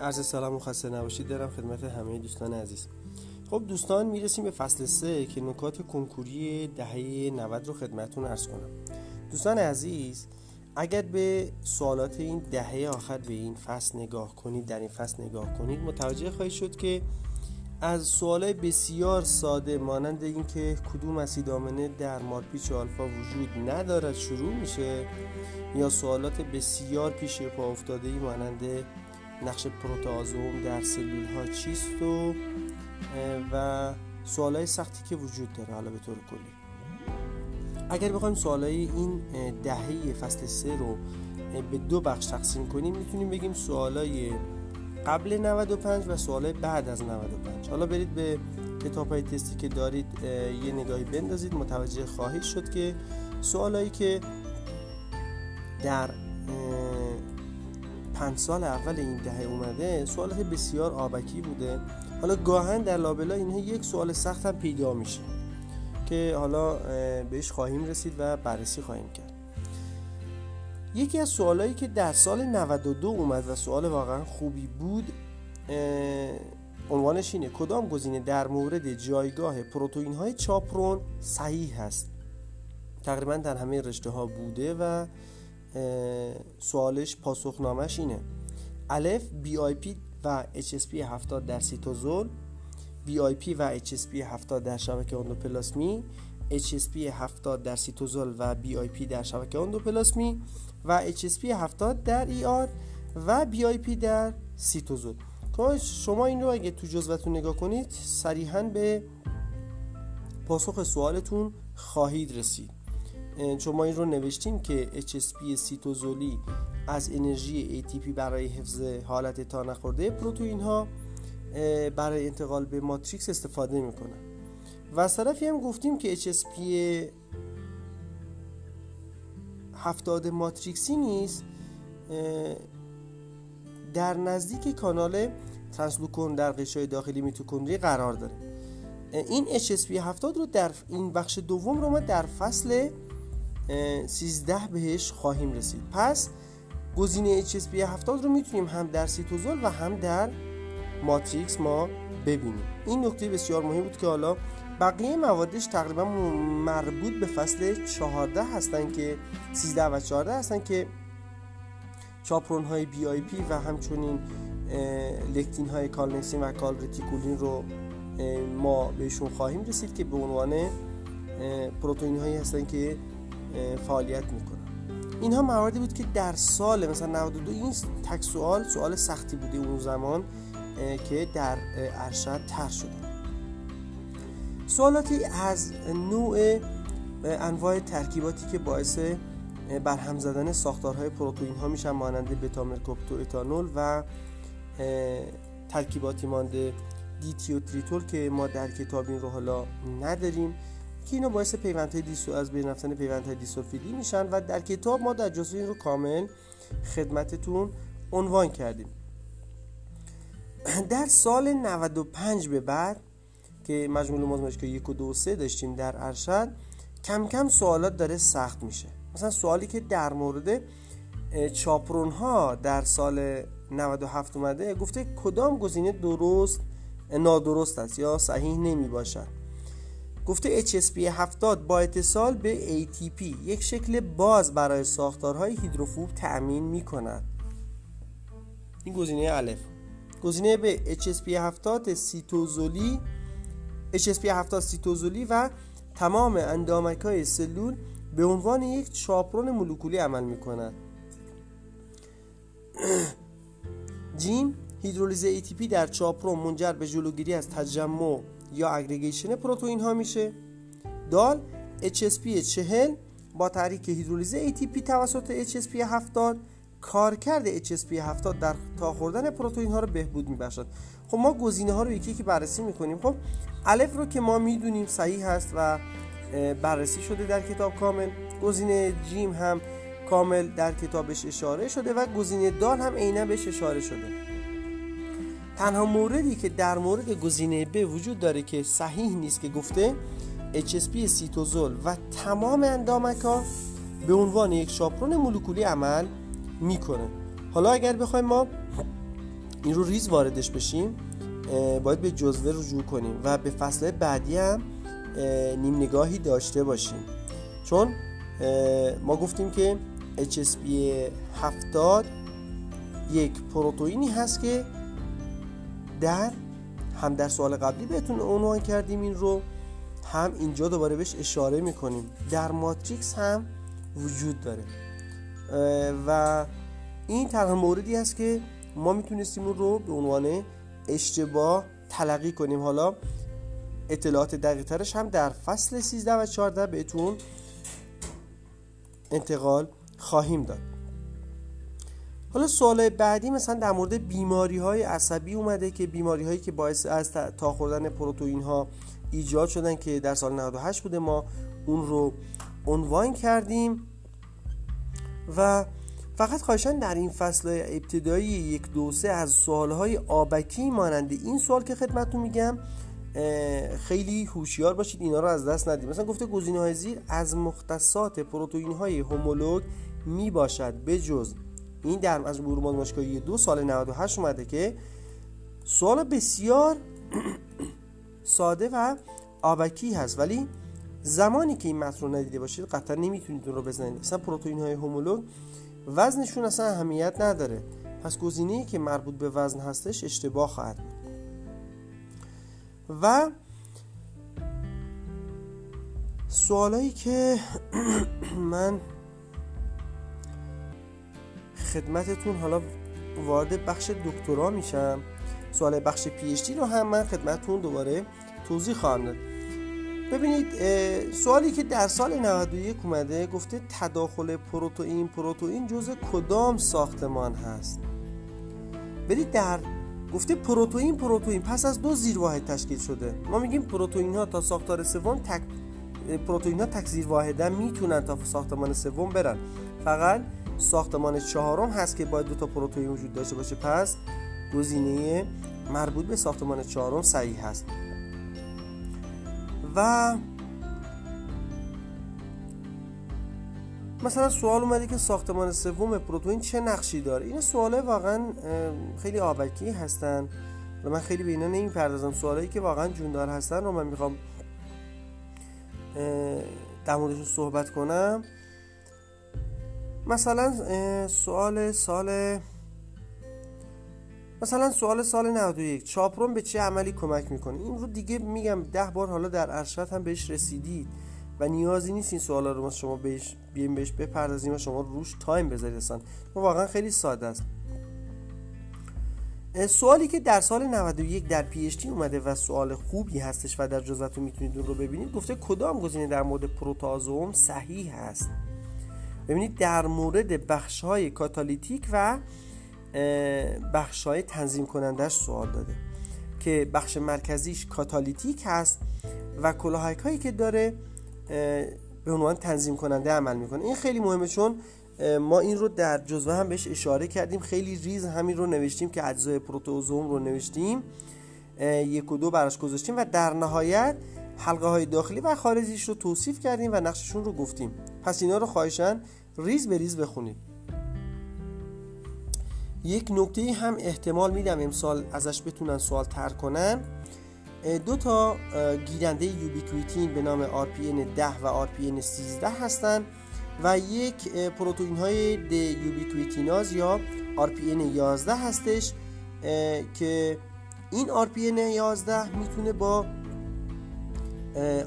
عرض سلام و خسته نباشید. دارم خدمت همه دوستان عزیز. خب دوستان می‌رسیم به فصل سه که نکات کنکوری دهه 90 رو خدمتون ارز کنم. دوستان عزیز اگر به سوالات این دهه آخر به این فصل نگاه کنید در این فصل نگاه کنید متوجه خواهید شد که از سوالای بسیار ساده مانند اینکه کدوم اسیدامنه در مارپیچ آلفا وجود ندارد شروع میشه یا سوالات بسیار پیش پا افتاده ای مانند نقش پروتازوم در سلول ها چیست و و سوالای سختی که وجود داره حالا به طور کلی. اگر بخوایم سوالای این دهه فصل سه رو به دو بخش تقسیم کنیم می‌تونیم بگیم سوالای قبل 95 و سوال بعد از 95 حالا برید به کتاب های تستی که دارید یه نگاهی بندازید. متوجه خواهید شد که سوالایی که در پنج سال اول این دهه اومده سوالات بسیار آبکی بوده. حالا گاهن در لابلا اینها یک سوال سخت هم پیدا میشه که حالا بهش خواهیم رسید و بررسی خواهیم کرد. یکی از سوالایی که در سال 92 اومد و سوال واقعا خوبی بود عنوانش اینه کدام گزینه در مورد جایگاه پروتئین های چاپرون صحیح هست؟ تقریبا در همه رشته ها بوده و سوالش پاسخنامش اینه. الف BiP و HSP 70 در سیتوزول BiP و HSP 70 در شبکه اندوپلاسمی HSP 70 در سیتوزول و BiP در شبکه اندوپلاسمی و HSP 70 در ER و BiP در سیتوزول. شما این رو اگه تو جزوتون نگاه کنید صریحا به پاسخ سوالتون خواهید رسید. چون ما این رو نوشتیم که HSP سیتوزولی از انرژی ATP برای حفظ حالت تا نخورده پروتئین ها برای انتقال به ماتریکس استفاده می‌کنن و از طرفی هم گفتیم که HSP هفتاد ماتریکسی نیست در نزدیک کانال ترانسلوکون در قشای داخلی میتوکندری قرار داره. این HSP 70 رو در این بخش دوم رو ما در فصل 13 بهش خواهیم رسید. پس گزینه HSP 70 رو می‌تونیم هم در سیتوزول و هم در ماتریکس ما ببینیم. این نکته بسیار مهم بود که حالا بقیه موادش تقریبا مربوط به فصل 14 هستن که 13 و 14 هستن که چاپرون های BiP و همچنین لکتین های کالنکسین و کالرتیکولین رو ما بهشون خواهیم رسید که به عنوان پروتئین هایی هستن که فعالیت می‌کنن اینها مواردی بود که در سال مثلا 92 این تک سوال سوال سختی بوده اون زمان که در ارشد تر شده. سوالاتی از نوع انواع ترکیباتی که باعث برهم زدن ساختارهای پروتئین ها میشن مانند بتا اتانول و ترکیباتی مانند دیتیوتریتول که ما در کتاب این رو حالا نداریم. که اینو باعث پیوندهای دیسو از بین رفتن پیوندهای دیسولفیدی میشن و در کتاب ما در جزوه این رو کامل خدمتتون عنوان کردیم. در سال 95 به بعد که مجموع مزمش که یک و دو سه داشتیم در ارشد کم کم سوالات داره سخت میشه. مثلا سوالی که در مورد چاپرون ها در سال 97 اومده گفته کدام گزینه درست نادرست است یا صحیح نمی باشد گفته HSP 70 با اتصال به ATP یک شکل باز برای ساختارهای هیدروفوب تأمین می کند این گزینه الف. گزینه به HSP 70 سیتوزولی HSP 70 سیتوزولی و تمام اندامک های سلول به عنوان یک چاپرون مولکولی عمل می کند جیم هیدرولیز ATP در چاپرون منجر به جلوگیری از تجمع یا اگریگیشن پروتئین ها میشه. دال HSP 40 با تحریک هیدرولیز ATP توسط HSP 70 کارکرد HSP 70 در تا خوردن پروتئین ها رو بهبود میبخشد. خب ما گزینه ها رو یکی یکی بررسی می‌کنیم. خب الف رو که ما می‌دونیم صحیح هست و بررسی شده در کتاب کامل. گزینه جیم هم کامل در کتابش اشاره شده و گزینه دال هم عینا بهش اشاره شده. تنها موردی که در مورد گزینه ب وجود داره که صحیح نیست که گفته HSP سیتوزول و تمام اندامک ها به عنوان یک شاپرون مولکولی عمل می‌کنه. حالا اگر بخوایم ما این رو ریز واردش بشیم باید به جزوه رجوع کنیم و به فصل بعدی هم نیم نگاهی داشته باشیم. چون ما گفتیم که HSP 70 یک پروتئینی هست که در هم در سوال قبلی بهتون عنوان کردیم این رو هم اینجا دوباره بهش اشاره می‌کنیم. در ماتریکس هم وجود داره. و این تنها موردی است که ما می‌تونستیم اون رو به عنوان اشتباه تلقی کنیم. حالا اطلاعات دقیق ترش هم در فصل 13 و 14 بهتون انتقال خواهیم داد. حالا سوال بعدی مثلا در مورد بیماری های عصبی اومده که بیماری هایی که باعث از تا خوردن پروتئین ها ایجاد شدن که در سال 98 بوده ما اون رو عنوان کردیم و فقط خواهشان در این فصل ابتدایی یک دو سه از سوالهای آبکی ماننده این سوال که خدمتتون میگم خیلی هوشیار باشید اینا رو از دست ندید مثلا گفته گزینه های زیر از مختصات پروتئین های هومولوگ می باشد بجز این در از برمان ماشکایی دو سال 98 اومده که سوال بسیار ساده و آبکی هست ولی زمانی که این متن رو ندیده باشید قطعا نمی‌تونید اون رو بزنید. مثلا پروتئین های هومولوگ وزنشون اصلا اهمیت نداره. پس گزینه که مربوط به وزن هستش اشتباه خواهد بود. و سوالایی که من خدمتتون حالا وارد بخش دکترا میشم. سوال بخش پی رو هم من خدمتتون دوباره توضیح خواهم داد. ببینید سوالی که در سال 91 اومده گفته تداخل پروتئین پروتئین جزء کدام ساختمان هست؟ برید در گفته پروتئین پروتئین پس از دو زیرواحد تشکیل شده. ما میگیم پروتئین ها تا ساختار سوم تک پروتئین ها تک زیرواحدن می‌تونن تا ساختمان سوم برن. فقط ساختمان چهارم هست که باید دو تا پروتئین وجود داشته باشه. پس گزینه مربوط به ساختمان چهارم صحیح هست. و مثلا سوال اومده که ساختمان سوم پروتئین چه نقشی داره؟ این سواله واقعا خیلی آبکی هستن و من خیلی به اینا نمی‌پردازم. سوالایی که واقعا جوندار هستن رو من می‌خوام در موردشون صحبت کنم. مثلا سوال سال مثلا سوال سال 91 چاپرون به چه عملی کمک می‌کنه این رو دیگه میگم ده بار حالا در ارشد هم بهش رسیدید و نیازی نیست این سوالا رو ما شما بهش بیایم بهش بپردازیم و شما روش time بذارید اصلا. واقعا خیلی ساده است. سوالی که در سال 91 در پی اومده و سوال خوبی هستش و در جزوتون می‌تونید اون رو ببینید گفته کدام گزینه در مورد پروتئازوم صحیح هست؟ ببینید در مورد بخش های کاتالیتیک و بخش های تنظیم کنندش سوال داده که بخش مرکزیش کاتالیتیک هست و کلاهک هایی که داره به عنوان تنظیم کننده عمل می‌کنه. این خیلی مهمه چون ما این رو در جزوه هم بهش اشاره کردیم. خیلی ریز همین رو نوشتیم که اجزای پروتئازوم رو نوشتیم. یک و دو براش گذاشتیم و در نهایت حلقه های داخلی و خارجیش رو توصیف کردیم و نقششون رو گفتیم. پس اینا رو خواهشن ریز به ریز بخونید یک نکته هم احتمال میدم امسال ازش بتونن سوال تر کنن. دو تا گیرنده یوبیکویتین به نام RPN 10 و RPN 13 هستند و یک پروتئین های د یوبیکویتیناز یا RPN 11 هستش که این RPN 11 می‌تونه با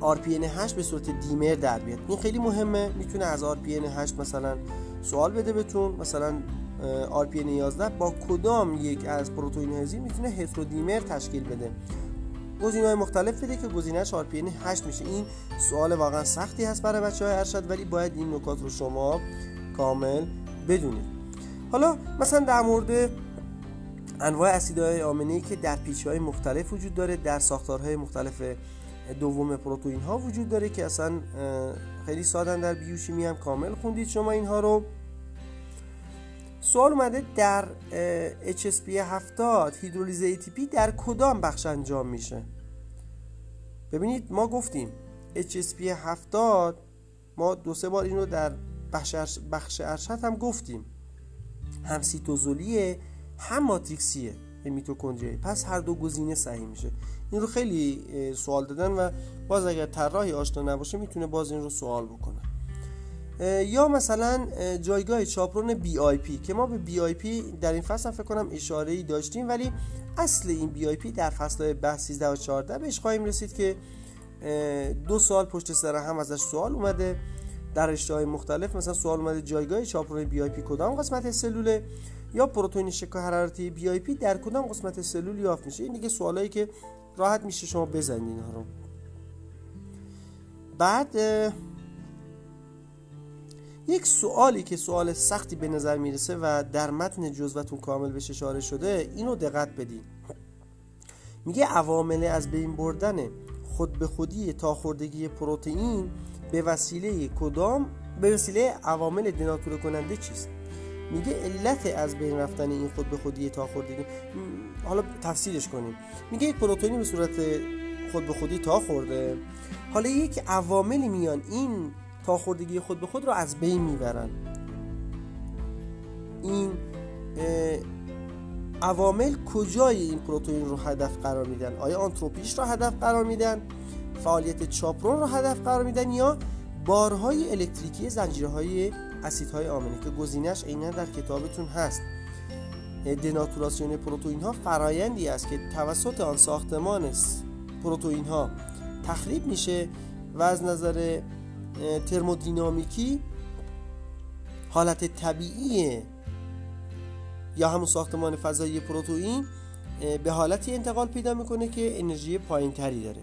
RPN 8 به صورت دیمر در بیاد. این خیلی مهمه می‌تونه از RPN 8 مثلا سوال بده بهتون. مثلا RPN 11 با کدام یک از پروتئین هزی می‌تونه هترودیمر تشکیل بده؟ گزینه های مختلف بده که گزینهش RPN 8 میشه. این سوال واقعا سختی هست برای بچه های ارشد ولی باید این نکات رو شما کامل بدونید. حالا مثلا در مورد انواع اسیدهای آمنه که در پیچ های مختلف وجود داره در ساختارهای مختلف دوم پروتئین ها وجود داره که اصلا خیلی سادن در بیوشیمی هم کامل خوندید شما اینها رو. سوال اومده در HSP 70 هیدرولیز ATP در کدام بخش انجام میشه؟ ببینید ما گفتیم HSP 70 ما دو سه بار اینو در بخش, بخش ارشد هم گفتیم. هم سیتوزولیه هم ماتریکسیه. میتوکندریایی. پس هر دو گزینه صحیح میشه. این رو خیلی سوال دادن و باز اگر طراحی آشنا نباشه می‌تونه باز این رو سوال بکنه. یا مثلا جایگاه چاپرون BiP که ما به BiP در این فصل فکر کنم اشاره ای داشتیم ولی اصل این BiP در فصل بحث 13 و 14 بهش خواهیم رسید که دو سال پشت سر هم ازش سوال اومده. در رشته مختلف مثلا سوال اومده جایگاه چاپرون BiP کدام قسمت سلوله یا پروتئین شوک حرارتی BiP در کدام قسمت سلول یافت میشه؟ این دیگه سوالایی که راحت میشه شما بزنید اینها رو. بعد یک سوالی که سوال سختی به نظر می‌رسه و در متن جزوتون کامل بهش اشاره شده اینو دقت بدین. میگه عوامل از بین بردن خود به خودی تا خوردگی پروتئین به وسیله کدام به وسیله عوامل دناتور کننده چیست؟ میگه علت از بین رفتن این خود به خودی تا خوردگی حالا تفصیلش کنیم. میگه یک پروتئینی به صورت خود به خودی تا خورده حالا یک عواملی میان این تا خوردگی خود به خود رو از بین می‌برن. این عوامل کجای این پروتئین رو هدف قرار میدن؟ آیا آنتروپیش رو هدف قرار میدن؟ فعالیت چاپرون رو هدف قرار میدن یا بارهای الکتریکی زنجیرهای اسیدهای آمنه که گزینش عینا در کتابتون هست. دناتوراسیون پروتئین ها فرایندی است که توسط آن ساختمان پروتئین ها تخریب میشه و از نظر ترمودینامیکی حالت طبیعی یا همون ساختمان فضایی پروتئین به حالتی انتقال پیدا می‌کنه که انرژی پایین تری داره.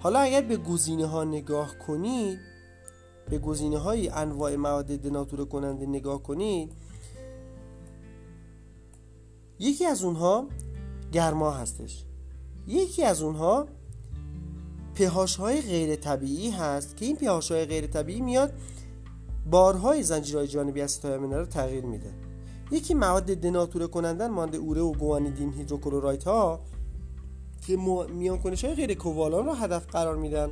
حالا اگر به گزینه ها نگاه کنید به گزینه های انواع مواد دناتور کننده نگاه کنید یکی از اونها گرما هستش. یکی از اونها پهاش های غیر طبیعی هست که این پهاش های غیر طبیعی میاد بارهای زنجیرهای جانبی آمینه رو تغییر میده. یکی مواد دناتوره کنندن مانده اوره و گوانیدین هیدروکلورایت ها که میان کنش های غیر کوالان رو هدف قرار میدن.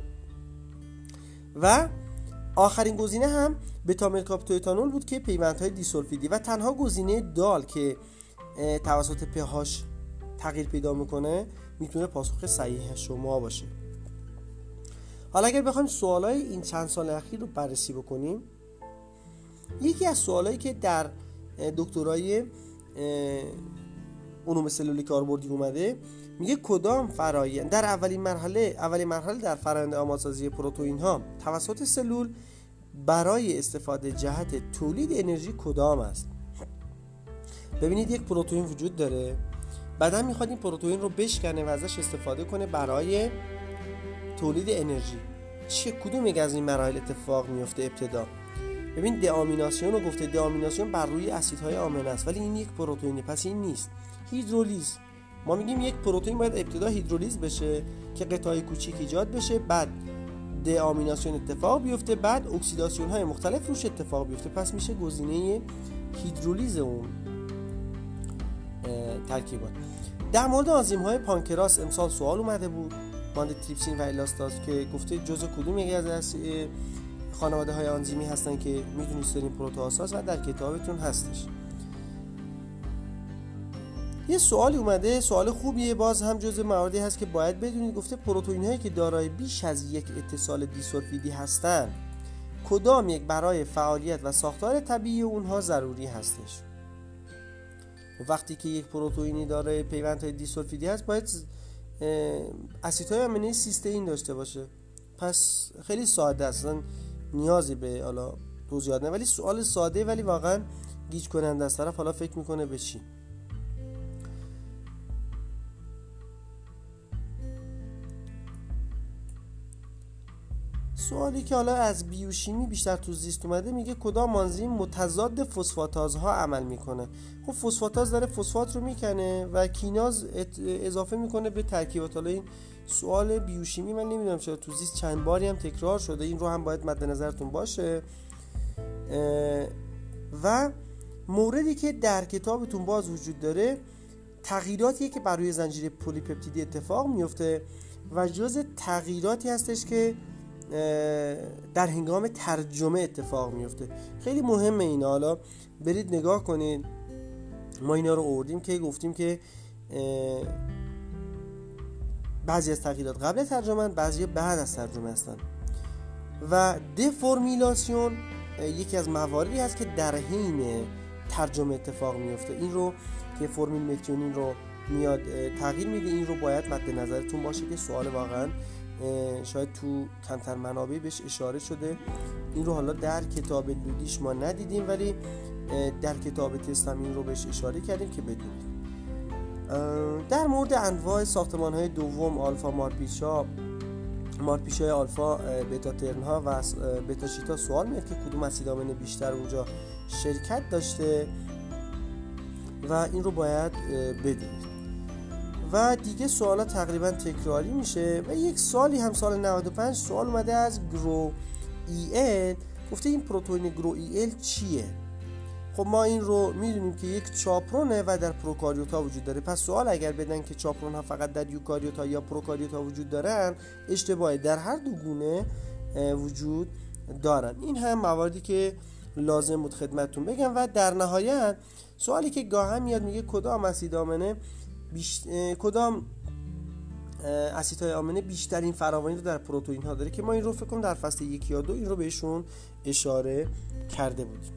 و آخرین گزینه هم بتا کاپتویتانول بود که پیوندهای دیسولفیدی و تنها گزینه دال که توسط پهاش تغییر پیدا می‌کنه می‌تونه پاسخ صحیح شما باشه. حالا اگر بخوایم سوالای این چند سال اخیر رو بررسی بکنیم یکی از سوالایی که در دکترای علوم سلولی کاربردی اومده میگه کدام فرایند؟ در اولین مرحله اولین مرحله در فرآیند آمادسازی پروتئین ها توسط سلول برای استفاده جهت تولید انرژی کدام است؟ ببینید یک پروتئین وجود داره. بعدا می‌خواد این پروتئین رو بشکنه و ازش استفاده کنه برای تولید انرژی. چه کدوم از این مراحل اتفاق میفته؟ ابتدا. ببین دامیناسیون رو گفته دامیناسیون بر روی اسیدهای آمنه است ولی این یک پروتئینه پس این نیست. هیدرولیز. ما میگیم یک پروتئین باید ابتدا هیدرولیز بشه که قطعه کوچیک ایجاد بشه بعد دامیناسیون اتفاق بیفته بعد اکسیداسیون های مختلف روش اتفاق بیفته. پس میشه گزینه هیدرولیز اون ترکیبات. در مورد آنزیم های پانکراس امسال سوال اومده بود ماند تریپسین و الاستاز که گفته جزء کدوم یکی از خانواده های آنزیمی هستن که می‌دونید داریم پروتئاساس و در کتابتون هستش. یه سوالی اومده سوال خوبیه باز هم جزء مواردی هست که باید بدونید. گفته پروتئین هایی که دارای بیش از یک اتصال دیسولفیدی هستند کدام یک برای فعالیت و ساختار طبیعی اونها ضروری هستش؟ وقتی که یک پروتئینی دارای پیوندهای دیسولفیدی هست باید اسیدهای امینه سیستئین داشته باشه. پس خیلی ساده است. نیازی به حالا توضیحات نه ولی سوال ساده ولی واقعا گیج کننده است طرف حالا فکر می‌کنه به چی؟ سوالی که حالا از بیوشیمی بیشتر تو زیست اومده میگه کدام آنزیم متضاد فسفاتازها عمل می‌کنه؟ خب فسفاتاز داره فسفات رو می‌کنه و کیناز اضافه می‌کنه به ترکیبات. حالا این سوال بیوشیمی من نمی‌دونم چرا تو زیست چند باری هم تکرار شده. این رو هم باید مد نظرتون باشه. و موردی که در کتابتون باز وجود داره تغییراتی که بر روی زنجیره پلیپپتیدی اتفاق میفته و جز تغییراتی هستش که در هنگام ترجمه اتفاق میفته. خیلی مهمه اینا. حالا برید نگاه کنید ما اینا رو آوردیم که گفتیم که بعضی از تغییرات قبل ترجمه بعضی بعد از ترجمه هستن. و دفرمیلاسیون یکی از مواردی هست که در حین ترجمه اتفاق میفته. این رو که فرمیل متیونین رو میاد تغییر میده. این رو باید مد نظرتون باشه که سوال واقعا شاید تو کمتر منابع بهش اشاره شده. این رو حالا در کتاب لودیش ما ندیدیم ولی در کتاب تست این رو بهش اشاره کردیم که بدونید. در مورد انواع ساختمان های دوم آلفا مارپیچا مارپیچ های آلفا بتا ترن ها و بتا شیتا سوال میاد که کدوم اسید بیشتر اونجا شرکت داشته و این رو باید بدونید. و دیگه سوالا تقریبا تکراری میشه و یک سالی هم سال 95 سوال اومده از گرو ای ال گفته این پروتئین گرو ای ال چیه؟ خب ما این رو می‌دونیم که یک چاپرونه و در پروکاریوت ها وجود داره. پس سوال اگر بدن که چاپرون ها فقط در یوکاریوت ها یا پروکاریوت ها وجود دارن اشتباهی در هر دو گونه وجود دارن. این هم مواردی که لازم بود خدمتتون بگم. و در نهایت سوالی که گاهم میاد میگه کدام اسید آمنه بیشت... کدام اسیدهای آمنه بیشترین فراوانی رو در پروتئین ها داره که ما این رو فکر کنم در فصل یک یا دو این رو بهشون اشاره کرده بودیم.